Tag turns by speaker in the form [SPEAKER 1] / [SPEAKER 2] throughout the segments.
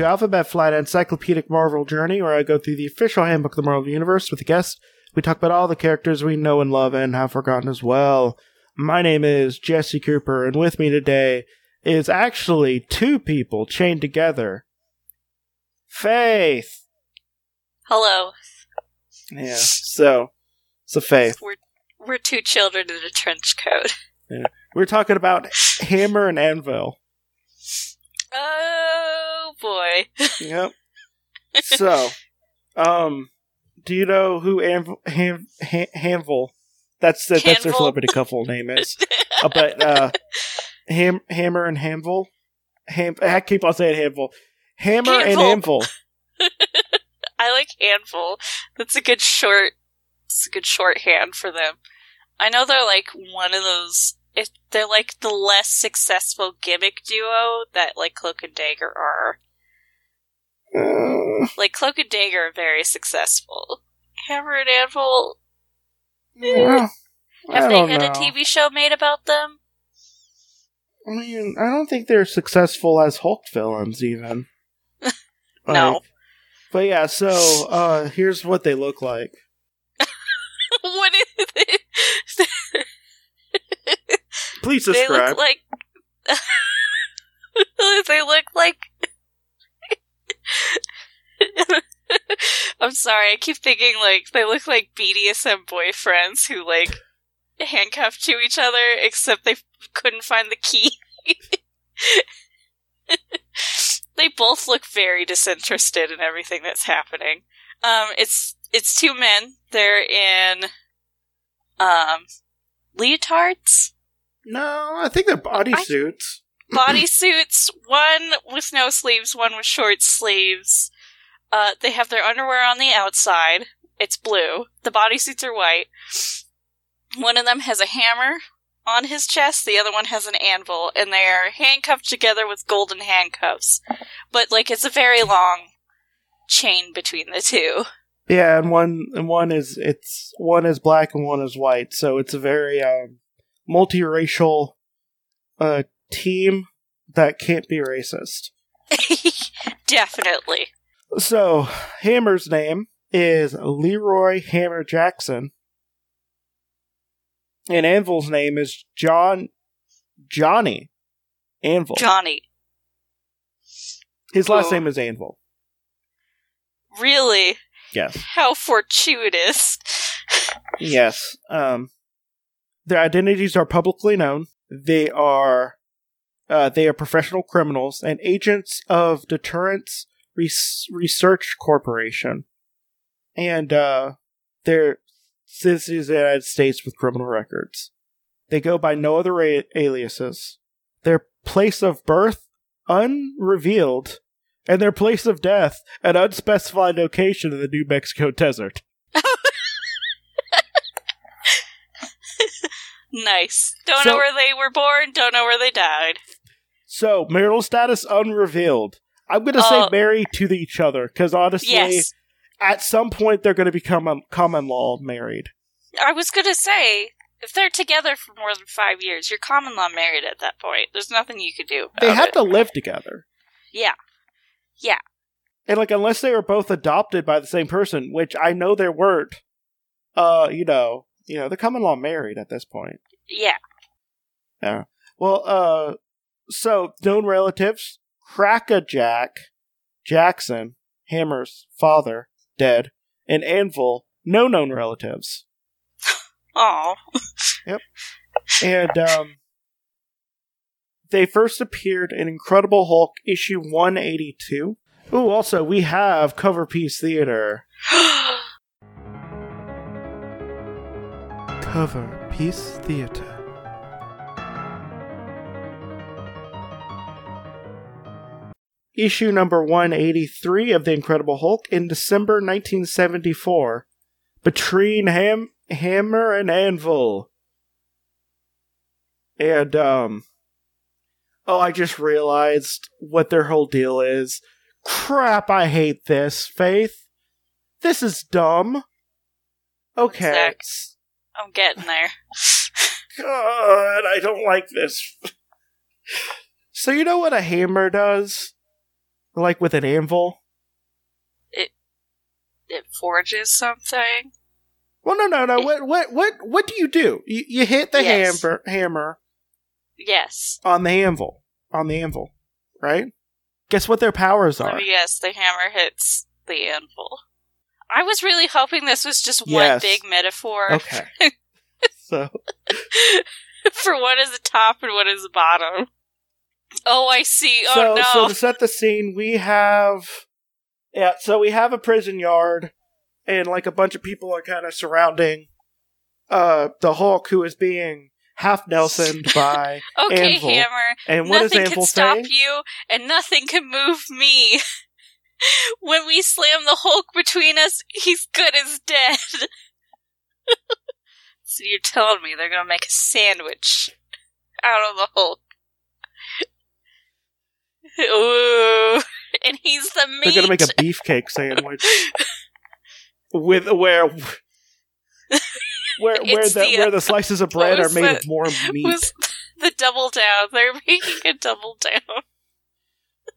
[SPEAKER 1] to Alphabet Flight Encyclopedic Marvel Journey, where I go through the official handbook of the Marvel Universe with a guest. We talk about all the characters we know and love and have forgotten as well. My name is Jesse Cooper, and with me today is actually two people chained together. Faith.
[SPEAKER 2] Hello.
[SPEAKER 1] Yeah. So, so Faith.
[SPEAKER 2] We're we're two children in a trench coat. Yeah.
[SPEAKER 1] We're talking about Hammer and Anvil.
[SPEAKER 2] Oh boy.
[SPEAKER 1] Yep. so, um, do you know who Anvil, Ham, Ham, Hamvil? That's the, that's their celebrity couple name is. Uh, but uh, Ham, Hammer and Hamvil. Ham, I keep on saying Hamvil. Hammer and
[SPEAKER 2] Hanvil.
[SPEAKER 1] Anvil.
[SPEAKER 2] I like handful. That's a good short. It's a good shorthand for them. I know they're like one of those. If they're like the less successful gimmick duo that like Cloak and Dagger are.
[SPEAKER 1] Uh,
[SPEAKER 2] Like Cloak and Dagger are very successful. Hammer and Anvil.
[SPEAKER 1] yeah, I
[SPEAKER 2] Have they
[SPEAKER 1] don't
[SPEAKER 2] had
[SPEAKER 1] know.
[SPEAKER 2] a TV show made about them?
[SPEAKER 1] I mean, I don't think they're successful as Hulk villains, even.
[SPEAKER 2] No.
[SPEAKER 1] But yeah, so uh, here's what they look like.
[SPEAKER 2] what is it?
[SPEAKER 1] Please subscribe.
[SPEAKER 2] they look like they look like I'm sorry, I keep thinking like they look like BDSM boyfriends who like handcuffed to each other except they couldn't find the key. they both look very disinterested in everything that's happening. Um it's it's two men. They're in um leotards
[SPEAKER 1] no, I think they're bodysuits.
[SPEAKER 2] bodysuits, one with no sleeves, one with short sleeves. Uh, they have their underwear on the outside. It's blue. The bodysuits are white. One of them has a hammer on his chest, the other one has an anvil, and they are handcuffed together with golden handcuffs. But, like, it's a very long chain between the two.
[SPEAKER 1] Yeah, and one and one is it's one is black and one is white, so it's a very um, multiracial uh, team that can't be racist.
[SPEAKER 2] Definitely.
[SPEAKER 1] So Hammer's name is Leroy Hammer Jackson, and Anvil's name is John Johnny Anvil.
[SPEAKER 2] Johnny.
[SPEAKER 1] His last
[SPEAKER 2] Oh.
[SPEAKER 1] name is Anvil.
[SPEAKER 2] Really?
[SPEAKER 1] Yes.
[SPEAKER 2] How fortuitous.
[SPEAKER 1] Yes. Um, their identities are publicly known. They are uh, they are professional criminals and agents of Deterrence Res- Research Corporation, and uh, they're citizens of the United States with criminal records. They go by no other a- aliases. Their place of birth unrevealed, and their place of death an unspecified location in the New Mexico desert.
[SPEAKER 2] Nice. Don't
[SPEAKER 1] So-
[SPEAKER 2] know where they were born, don't know where they died.
[SPEAKER 1] So, marital status unrevealed. I'm going to say
[SPEAKER 2] Uh,
[SPEAKER 1] married to each other because honestly,
[SPEAKER 2] Yes.
[SPEAKER 1] at some point they're going to become a common law married.
[SPEAKER 2] I was gonna say, if they're together for more than five years, you're common law married at that point. There's nothing you could do. About
[SPEAKER 1] They have
[SPEAKER 2] it.
[SPEAKER 1] to live together.
[SPEAKER 2] Yeah. Yeah.
[SPEAKER 1] And like, unless they were both adopted by the same person, which I know they weren't, uh, you know, you know, they're common law married at this point.
[SPEAKER 2] Yeah. Yeah.
[SPEAKER 1] Well, uh, so known relatives: Crackajack Jackson, Hammer's father, dead, and Anvil, no known relatives.
[SPEAKER 2] Oh. Yep.
[SPEAKER 1] And um, they first appeared in Incredible Hulk issue 182. Ooh, also, we have Cover Piece Theater. Cover Piece Theater. Issue number 183 of The Incredible Hulk in December 1974. Between Ham- Hammer and Anvil. And, um. Oh, I just realized what their whole deal is. Crap, I hate this, Faith. This is dumb. Okay.
[SPEAKER 2] I'm getting there.
[SPEAKER 1] God, I don't like this. so you know what a hammer does? Like with an anvil.
[SPEAKER 2] It it forges something.
[SPEAKER 1] Well, no, no, no. What, what, what, what do you do? You, you hit the
[SPEAKER 2] Yes.
[SPEAKER 1] hammer, hammer
[SPEAKER 2] Yes.
[SPEAKER 1] on the anvil, on the anvil, right? Guess what their powers
[SPEAKER 2] oh,
[SPEAKER 1] are?
[SPEAKER 2] Yes. The hammer hits the anvil. I was really hoping this was just one
[SPEAKER 1] Yes.
[SPEAKER 2] big metaphor
[SPEAKER 1] Okay. so
[SPEAKER 2] for what is the top and what is the bottom. Oh, I see. Oh
[SPEAKER 1] so,
[SPEAKER 2] no.
[SPEAKER 1] so to set the scene, we have yeah. So we have a prison yard, and like a bunch of people are kind of surrounding uh the Hulk, who is being half Nelsoned by.
[SPEAKER 2] okay,
[SPEAKER 1] Anvil.
[SPEAKER 2] hammer.
[SPEAKER 1] And what
[SPEAKER 2] nothing
[SPEAKER 1] Anvil
[SPEAKER 2] can stop
[SPEAKER 1] say?
[SPEAKER 2] you, and nothing can move me. when we slam the Hulk between us, he's good as dead. so you're telling me they're gonna make a sandwich out of the Hulk? Ooh, and he's the meat.
[SPEAKER 1] They're gonna make a beefcake sandwich with where where where
[SPEAKER 2] It's
[SPEAKER 1] the,
[SPEAKER 2] the,
[SPEAKER 1] where the slices of bread are made
[SPEAKER 2] that-
[SPEAKER 1] of more meat.
[SPEAKER 2] was the double down. They're making a double down.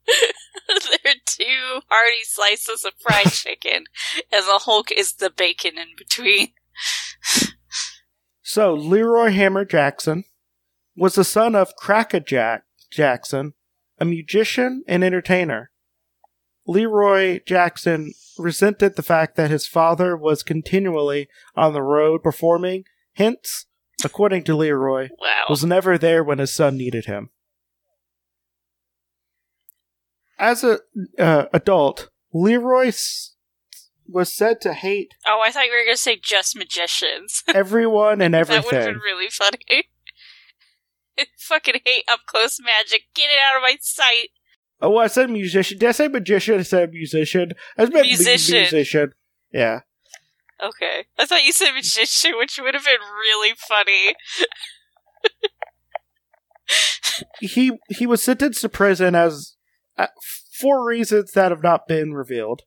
[SPEAKER 2] They're two hearty slices of fried chicken, and the Hulk is the bacon in between.
[SPEAKER 1] So Leroy Hammer Jackson was the son of Crackajack Jackson, a musician and entertainer. Leroy Jackson resented the fact that his father was continually on the road performing, hence, according to Leroy,
[SPEAKER 2] Wow.
[SPEAKER 1] was never there when his son needed him. As a uh, adult, Leroy s- was said to hate
[SPEAKER 2] Oh, I thought you were going to say just magicians.
[SPEAKER 1] everyone and everything.
[SPEAKER 2] that would have been really funny. Fucking hate up close magic. Get it out of my sight.
[SPEAKER 1] Oh, I said musician. Did I say magician? I said musician. I meant mu-
[SPEAKER 2] Musician.
[SPEAKER 1] musician. Yeah.
[SPEAKER 2] Okay. I thought you said magician, which would have been really funny.
[SPEAKER 1] He he was sentenced to prison as uh, for reasons that have not been revealed,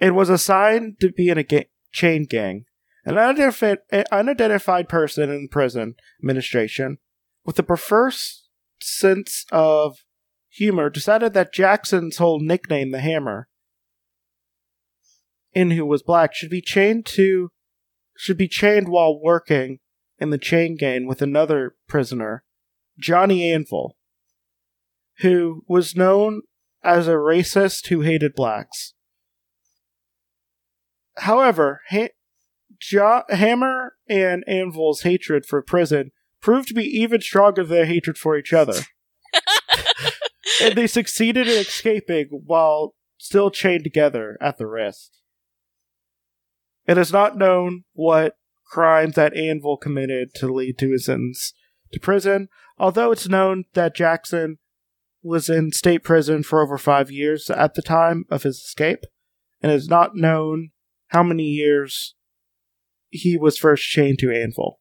[SPEAKER 1] and was assigned to be in a ga- chain gang. An unidentified, an unidentified person in prison administration, with a perverse sense of humor, decided that Jackson's whole nickname, the Hammer, in who was black, should be chained to should be chained while working in the chain gang with another prisoner, Johnny Anvil, who was known as a racist who hated blacks. However, ha- jo- Hammer and Anvil's hatred for prison proved to be even stronger than their hatred for each other. And they succeeded in escaping while still chained together at the wrist. It is not known what crimes that Anvil committed to lead to his sentence to prison, although it's known that Jackson was in state prison for over five years at the time of his escape, and it's not known how many years he was first chained to Anvil.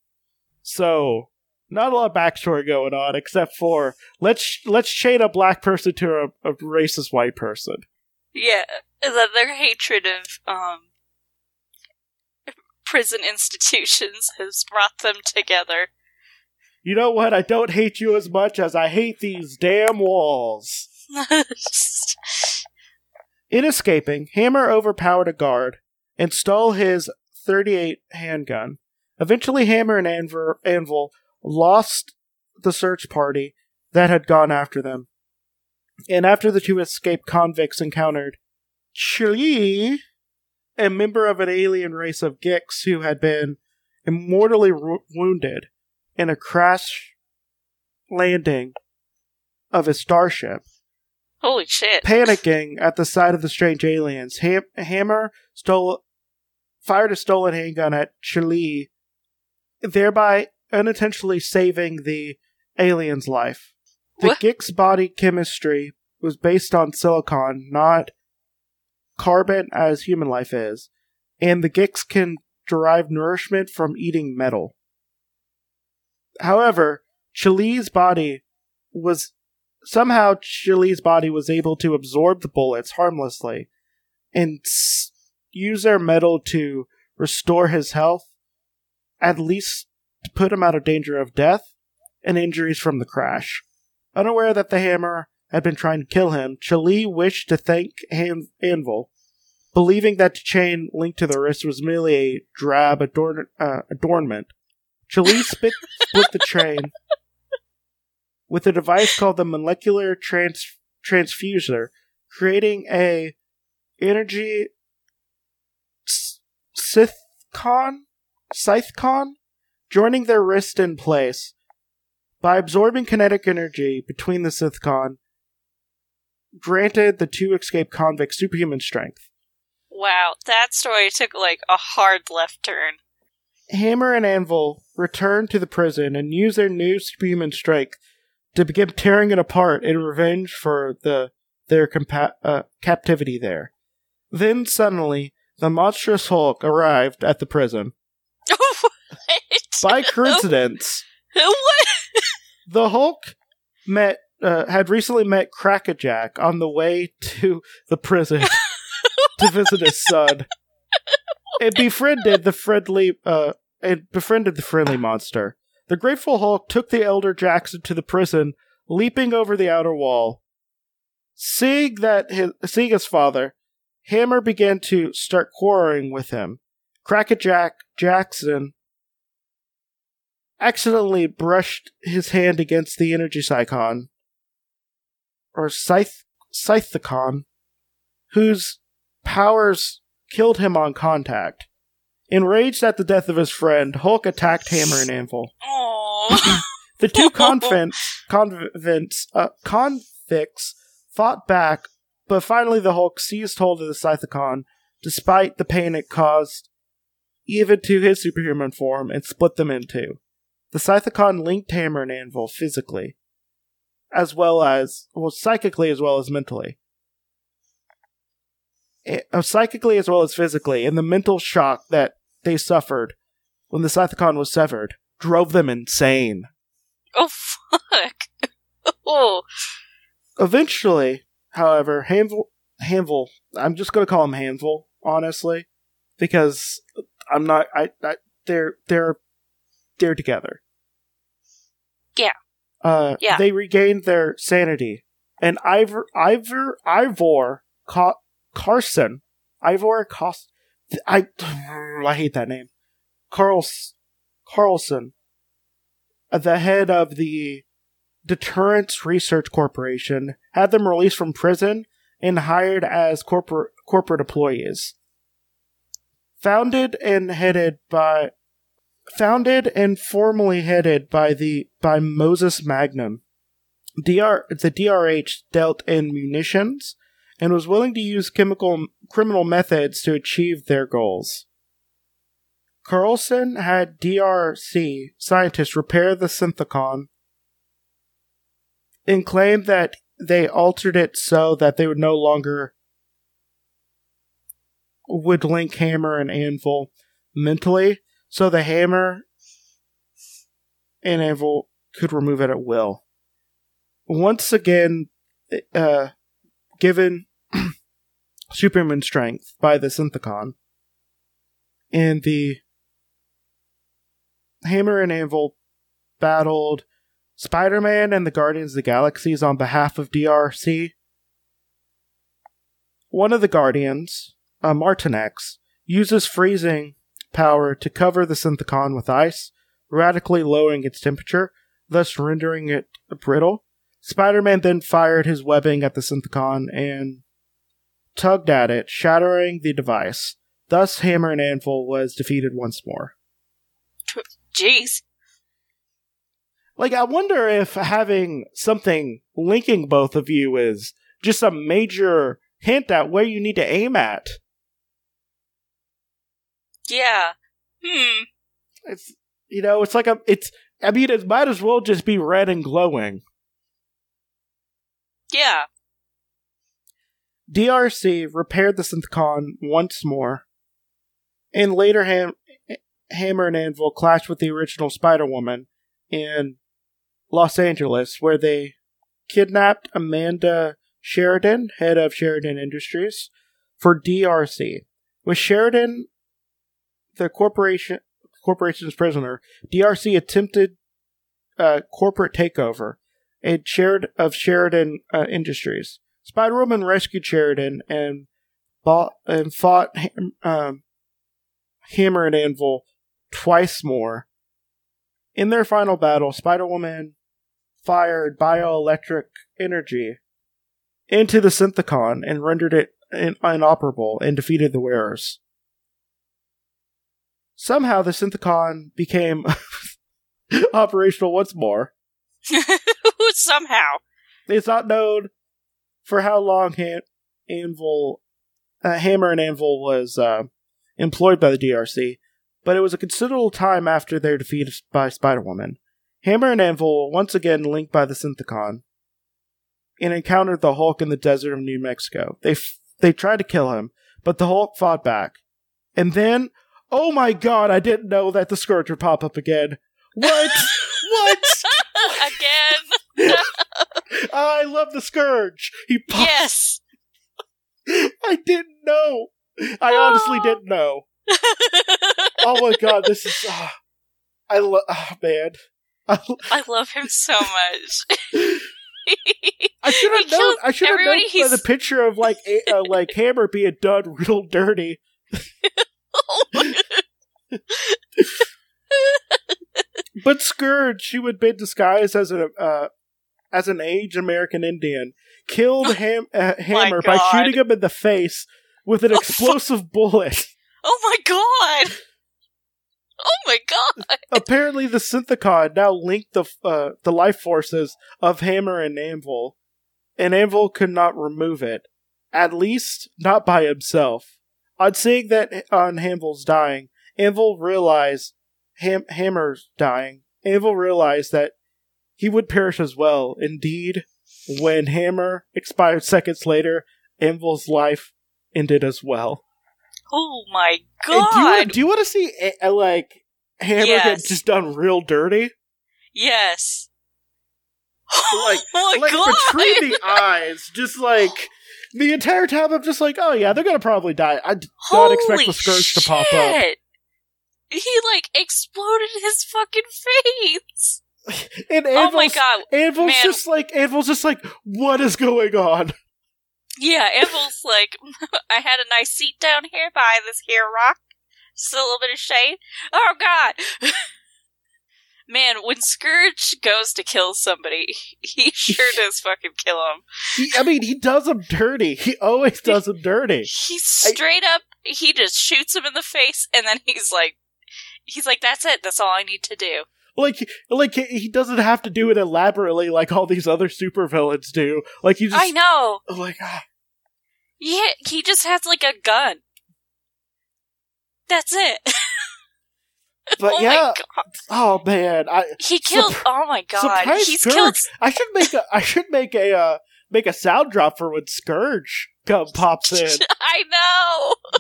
[SPEAKER 1] So, not a lot of backstory going on, except for let's let's chain a black person to a, a racist white person.
[SPEAKER 2] Yeah, that their hatred of um prison institutions has brought them together.
[SPEAKER 1] You know what? I don't hate you as much as I hate these damn walls. In escaping, Hammer overpowered a guard and stole his 38 handgun. Eventually, Hammer and Anvil, Anvil lost the search party that had gone after them. And after the two escaped convicts encountered Chili, a member of an alien race of Gix who had been immortally ru- wounded in a crash landing of his starship.
[SPEAKER 2] Holy shit.
[SPEAKER 1] Panicking at the sight of the strange aliens, Ham- Hammer stole, fired a stolen handgun at Chili, thereby unintentionally saving the alien's life. The
[SPEAKER 2] What?
[SPEAKER 1] Gix body chemistry was based on silicon, not carbon as human life is, and the Gix can derive nourishment from eating metal. However, Chili's body was somehow Chili's body was able to absorb the bullets harmlessly and s- use their metal to restore his health, at least to put him out of danger of death and injuries from the crash. Unaware that the hammer had been trying to kill him, Chili wished to thank Han- Anvil, believing that the chain linked to the wrist was merely a drab adorn- uh, adornment. Chili spit- split the chain with a device called the molecular trans- transfuser, creating a energy s- Sithcon? Scythecon? Joining their wrist in place. By absorbing kinetic energy between the Sithcon, granted the two escaped convicts superhuman strength.
[SPEAKER 2] Wow, that story took like a hard left turn.
[SPEAKER 1] Hammer and Anvil return to the prison and use their new superhuman strength to begin tearing it apart in revenge for the their compa- uh, captivity there. Then suddenly, the monstrous Hulk arrived at the prison. By coincidence, the Hulk met uh, had recently met Crackajack on the way to the prison to visit his son, and befriended the friendly uh, and befriended the friendly monster. The Grateful Hulk took the elder Jackson to the prison, leaping over the outer wall. Seeing that his seeing his father, Hammer began to start quarreling with him. Crackajack Jackson accidentally brushed his hand against the energy psychon, or scythe, scythecon, whose powers killed him on contact. Enraged at the death of his friend, Hulk attacked Hammer and Anvil. The two convents, convents, uh, convicts fought back, but finally the Hulk seized hold of the Scythecon, despite the pain it caused, even to his superhuman form, and split them in two. The Scythecon linked Hammer and Anvil physically, as well as, well, psychically as well as mentally. Eh, uh, psychically as well as physically, and the mental shock that they suffered when the Scythecon was severed drove them insane.
[SPEAKER 2] oh fuck. oh.
[SPEAKER 1] Eventually, however, Hanvil, Hanvil, I'm just going to call him Hanvil, honestly, because I'm not. I, I they're they're they're together.
[SPEAKER 2] Yeah.
[SPEAKER 1] Uh,
[SPEAKER 2] Yeah.
[SPEAKER 1] They regained their sanity, and Ivor Ivor Ivor Ca- Carson Ivor Cost. I I hate that name. Carls Carlson, uh, the head of the Deterrence Research Corporation, had them released from prison and hired as corporate corporate employees. Founded and headed by founded and formally headed by the by Moses Magnum. DR the DRH dealt in munitions and was willing to use chemical criminal methods to achieve their goals. Carlson had DRC scientists repair the Synthicon and claimed that they altered it so that they would no longer would link hammer and anvil mentally, so the hammer and anvil could remove it at will. Once again, uh, given Superman strength by the Synthicon, and the Hammer and Anvil battled Spider Man and the Guardians of the Galaxies on behalf of DRC. One of the Guardians, uh, Martinex, uses freezing power to cover the Synthicon with ice, radically lowering its temperature, thus rendering it brittle. Spider Man then fired his webbing at the Synthicon and tugged at it, shattering the device. Thus, Hammer and Anvil was defeated once more.
[SPEAKER 2] Jeez.
[SPEAKER 1] Like, I wonder if having something linking both of you is just a major hint at where you need to aim at.
[SPEAKER 2] Yeah. Hmm.
[SPEAKER 1] It's, you know, it's like a, it's, I mean, it might as well just be red and glowing.
[SPEAKER 2] Yeah.
[SPEAKER 1] DRC repaired the Synthicon once more, and later Ham- Hammer and Anvil clashed with the original Spider Woman in Los Angeles, where they kidnapped Amanda Sheridan, head of Sheridan Industries, for DRC. With Sheridan, the corporation corporation's prisoner, DRC attempted a corporate takeover. and Sheridan of Sheridan uh, Industries. Spider Woman rescued Sheridan and bought and fought um, Hammer and Anvil twice more. In their final battle, Spider Woman fired bioelectric energy into the Synthicon and rendered it in- inoperable and defeated the wearers. Somehow, the Synthicon became operational once more.
[SPEAKER 2] Somehow.
[SPEAKER 1] It's not known for how long Han- Anvil, uh, Hammer and Anvil was uh, employed by the DRC, but it was a considerable time after their defeat by Spider Woman. Hammer and Anvil were once again linked by the Synthicon and encountered the Hulk in the desert of New Mexico. They f- they tried to kill him, but the Hulk fought back. And then, oh my god, I didn't know that the Scourge would pop up again. What? what?
[SPEAKER 2] Again.
[SPEAKER 1] I love the Scourge. He pops.
[SPEAKER 2] yes.
[SPEAKER 1] I didn't know. I honestly didn't know. Oh my god, this is. ah, I love. Oh man. I,
[SPEAKER 2] I love him so much.
[SPEAKER 1] I should have known. I should have known
[SPEAKER 2] he's-
[SPEAKER 1] the picture of like a, uh, like Hammer being done real dirty. But Scourge, she would be disguised as a uh, as an aged American Indian, killed Ham- uh, Hammer by shooting him in the face with an
[SPEAKER 2] Oh,
[SPEAKER 1] explosive bullet.
[SPEAKER 2] oh my god. Oh my god.
[SPEAKER 1] Apparently, the Synthicon now linked the uh, the life forces of Hammer and Anvil, and Anvil could not remove it. At least, not by himself. On seeing that on Anvil's dying, Anvil realized Ham- Hammer's dying. Anvil realized that he would perish as well. Indeed, when Hammer expired seconds later, Anvil's life ended as well.
[SPEAKER 2] Oh my
[SPEAKER 1] And do you, wanna-
[SPEAKER 2] god.
[SPEAKER 1] do you want to see uh, like Hammer get just done real dirty?
[SPEAKER 2] yes.
[SPEAKER 1] Like,
[SPEAKER 2] oh my
[SPEAKER 1] like
[SPEAKER 2] god.
[SPEAKER 1] between the eyes, just like the entire time. I'm just like, oh yeah, they're gonna probably die. I did not expect the scourge to pop up.
[SPEAKER 2] He like exploded his fucking face.
[SPEAKER 1] And
[SPEAKER 2] oh my
[SPEAKER 1] Anvil's,
[SPEAKER 2] god.
[SPEAKER 1] Anvil's
[SPEAKER 2] man.
[SPEAKER 1] just like Anvil's just like, what is going on?
[SPEAKER 2] Yeah, Anvil's like, I had a nice seat down here by this here rock. Just a little bit of shade. Oh god. Man, when Scourge goes to kill somebody, he sure does fucking kill him.
[SPEAKER 1] He, I mean, he does them dirty. He always does them dirty.
[SPEAKER 2] He straight up, he just shoots him in the face, and then he's like, he's like, that's it. That's all I need to do.
[SPEAKER 1] Like, like he doesn't have to do it elaborately like all these other supervillains do. Like he just,
[SPEAKER 2] I know.
[SPEAKER 1] Like, my god.
[SPEAKER 2] Yeah, he just has like a gun. That's it.
[SPEAKER 1] But
[SPEAKER 2] oh
[SPEAKER 1] yeah,
[SPEAKER 2] my god.
[SPEAKER 1] oh man, I
[SPEAKER 2] He killed. Oh my god. He's
[SPEAKER 1] Scourge.
[SPEAKER 2] killed.
[SPEAKER 1] I should make a, I should make a, uh, make a sound drop for when Scourge come pops in.
[SPEAKER 2] I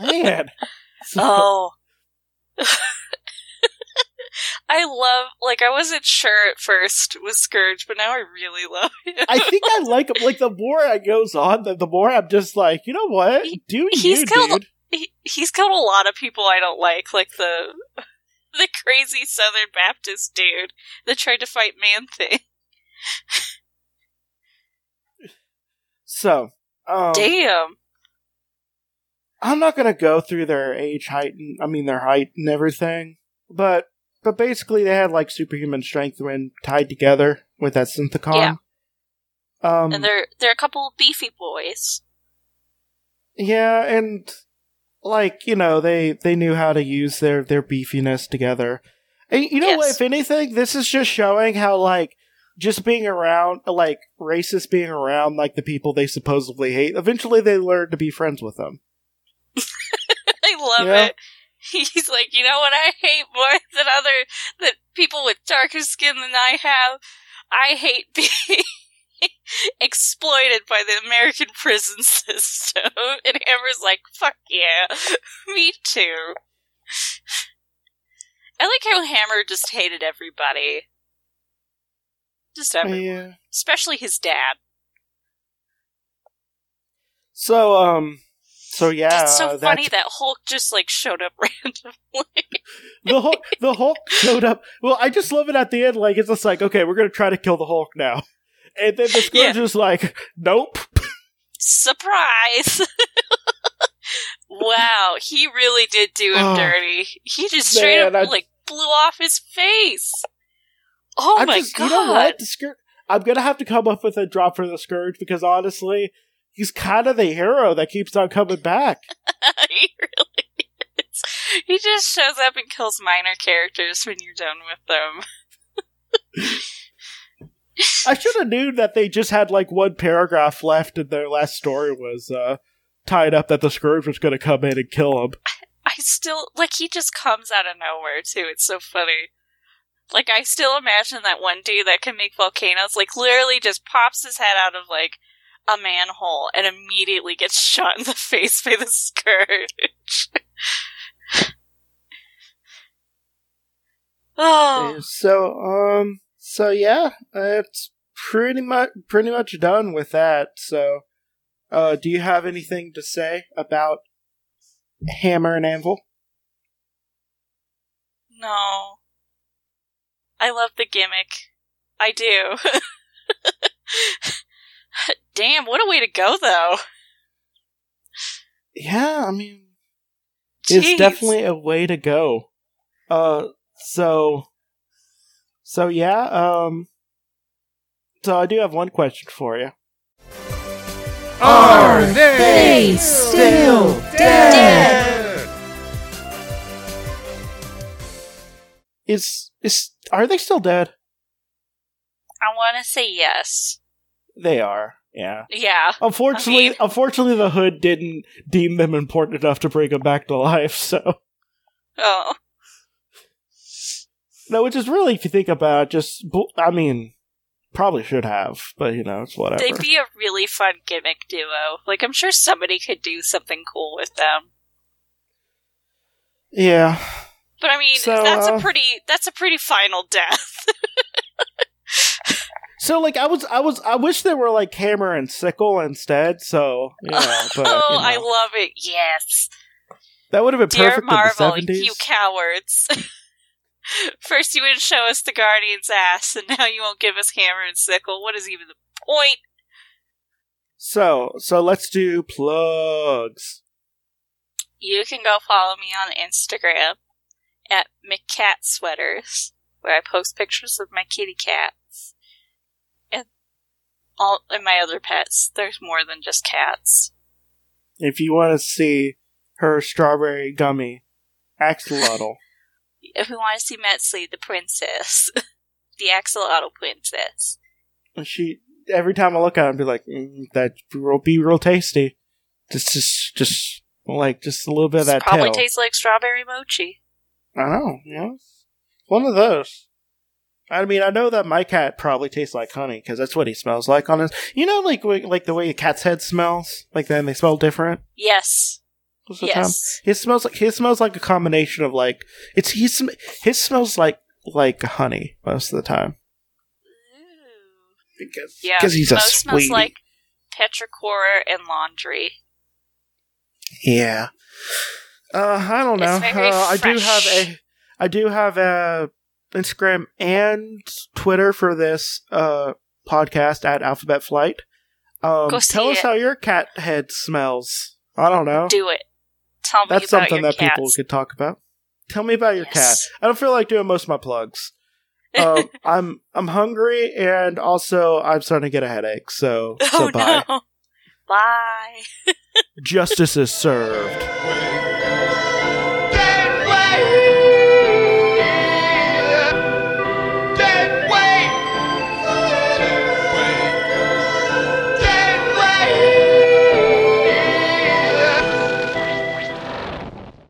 [SPEAKER 2] know.
[SPEAKER 1] Man, So-
[SPEAKER 2] Oh. I love, like, I wasn't sure at first with Scourge, but now I really love him.
[SPEAKER 1] I think I like him. Like the more it goes on, the, the more I'm just like, you know what? Do
[SPEAKER 2] he's
[SPEAKER 1] you,
[SPEAKER 2] killed-
[SPEAKER 1] dude?
[SPEAKER 2] he, he's killed a lot of people I don't like, like the the crazy Southern Baptist dude that tried to fight Man Thing.
[SPEAKER 1] So, um,
[SPEAKER 2] Damn.
[SPEAKER 1] I'm not gonna go through their age, height, and I mean their height and everything, but but basically they had like superhuman strength when tied together with that synthicon.
[SPEAKER 2] Yeah.
[SPEAKER 1] Um,
[SPEAKER 2] and they're they're a couple of beefy boys.
[SPEAKER 1] yeah, and like you know they they knew how to use their their beefiness together. And you know what? If anything, this is just showing how like just being around like racists being around like the people they supposedly hate. Eventually, they learn to be friends with them.
[SPEAKER 2] I love
[SPEAKER 1] Yeah.
[SPEAKER 2] it. He's like, you know what I hate more than other than people with darker skin than I have? I hate being exploited by the American prison system. And Amber's like, fuck yeah, me too. I like how Hammer just hated everybody. Just everyone.
[SPEAKER 1] Yeah.
[SPEAKER 2] Especially his dad.
[SPEAKER 1] So um, so yeah,
[SPEAKER 2] it's so
[SPEAKER 1] that's-
[SPEAKER 2] funny that Hulk just like showed up randomly.
[SPEAKER 1] the Hulk, the Hulk showed up. Well, I just love it at the end. Like it's just like, okay, we're gonna try to kill the Hulk now, And then the Scourge is like, nope.
[SPEAKER 2] Surprise! wow, he really did do him
[SPEAKER 1] Oh,
[SPEAKER 2] dirty. He just straight
[SPEAKER 1] man,
[SPEAKER 2] up
[SPEAKER 1] I-
[SPEAKER 2] like blew off his face. Oh
[SPEAKER 1] I'm
[SPEAKER 2] my
[SPEAKER 1] just,
[SPEAKER 2] god!
[SPEAKER 1] you know what? The Scourge, I'm gonna have to come up with a drop for the Scourge because honestly, he's kind of the hero that keeps on coming back.
[SPEAKER 2] he really is. He just shows up and kills minor characters when you're done with them.
[SPEAKER 1] I should have knew that they just had like one paragraph left and their last story was uh, tied up that the Scourge was gonna come in and kill him.
[SPEAKER 2] I still like he just comes out of nowhere too. It's so funny. Like I still imagine that one dude that can make volcanoes, like literally just pops his head out of like a manhole and immediately gets shot in the face by the scourge. oh,
[SPEAKER 1] So, um, so yeah, it's pretty much pretty much done with that. So, uh, do you have anything to say about Hammer and Anvil?
[SPEAKER 2] no. I love the gimmick. I do. Damn, what a way to go though.
[SPEAKER 1] Yeah, I mean, it's definitely a way to go. Uh, so, so yeah, um, so I do have one question for you.
[SPEAKER 3] Are they still dead?
[SPEAKER 1] Is is are they still dead?
[SPEAKER 2] I want to say yes.
[SPEAKER 1] They are. Yeah.
[SPEAKER 2] Yeah.
[SPEAKER 1] Unfortunately,
[SPEAKER 2] I mean-
[SPEAKER 1] unfortunately, the hood didn't deem them important enough to bring them back to life. So,
[SPEAKER 2] Oh.
[SPEAKER 1] No, which is really, if you think about it, just I mean, probably should have, but you know, it's whatever.
[SPEAKER 2] They'd be a really fun gimmick duo. Like, I'm sure somebody could do something cool with them.
[SPEAKER 1] yeah.
[SPEAKER 2] But I mean,
[SPEAKER 1] So,
[SPEAKER 2] that's
[SPEAKER 1] uh,
[SPEAKER 2] a pretty that's a pretty final death.
[SPEAKER 1] So, like, I was, I was, I wish there were like hammer and sickle instead. So, you know, but
[SPEAKER 2] oh,
[SPEAKER 1] you know,
[SPEAKER 2] I love it. Yes,
[SPEAKER 1] that would have been
[SPEAKER 2] dear
[SPEAKER 1] perfect
[SPEAKER 2] Marvel,
[SPEAKER 1] in the seventies.
[SPEAKER 2] you cowards. First, you wouldn't show us the Guardian's ass, and now you won't give us hammer and sickle. What is even the point?
[SPEAKER 1] So, so let's do plugs.
[SPEAKER 2] You can go follow me on Instagram at McCat Sweaters, where I post pictures of my kitty cats and all and my other pets. There's more than just cats.
[SPEAKER 1] If you want to see her strawberry gummy axolotl,
[SPEAKER 2] If we want to see Metzley, the princess, the axolotl princess.
[SPEAKER 1] she every time I look at her, I'd be like, mm, "That will be real tasty." Just, just, just like just a little bit of that
[SPEAKER 2] probably
[SPEAKER 1] tail.
[SPEAKER 2] tastes like strawberry mochi.
[SPEAKER 1] I know, you know, one of those. I mean, I know that my cat probably tastes like honey because that's what he smells like on his. You know, like like the way a cat's head smells. Like then they smell different.
[SPEAKER 2] Yes.
[SPEAKER 1] Most of the time.
[SPEAKER 2] Yes.
[SPEAKER 1] His smells like his smells like a combination of like it's he sm- his smells like like honey most of the time
[SPEAKER 2] Ooh.
[SPEAKER 1] because
[SPEAKER 2] Yeah.
[SPEAKER 1] because he's a
[SPEAKER 2] most smells like petrichor and laundry.
[SPEAKER 1] yeah. Uh, I don't know.
[SPEAKER 2] It's very
[SPEAKER 1] Uh, I do have a I do have a Instagram and Twitter for this uh podcast at Alphabet Flight. Um,
[SPEAKER 2] Go see
[SPEAKER 1] tell us
[SPEAKER 2] it.
[SPEAKER 1] how your cat head smells. I don't know.
[SPEAKER 2] Do it. Tell me
[SPEAKER 1] That's something that people could talk about. Tell me about your cat. I don't feel like doing most of my plugs. um, I'm I'm hungry and also I'm starting to get a headache. So so
[SPEAKER 2] oh
[SPEAKER 1] bye.
[SPEAKER 2] no. Bye.
[SPEAKER 1] Justice is served.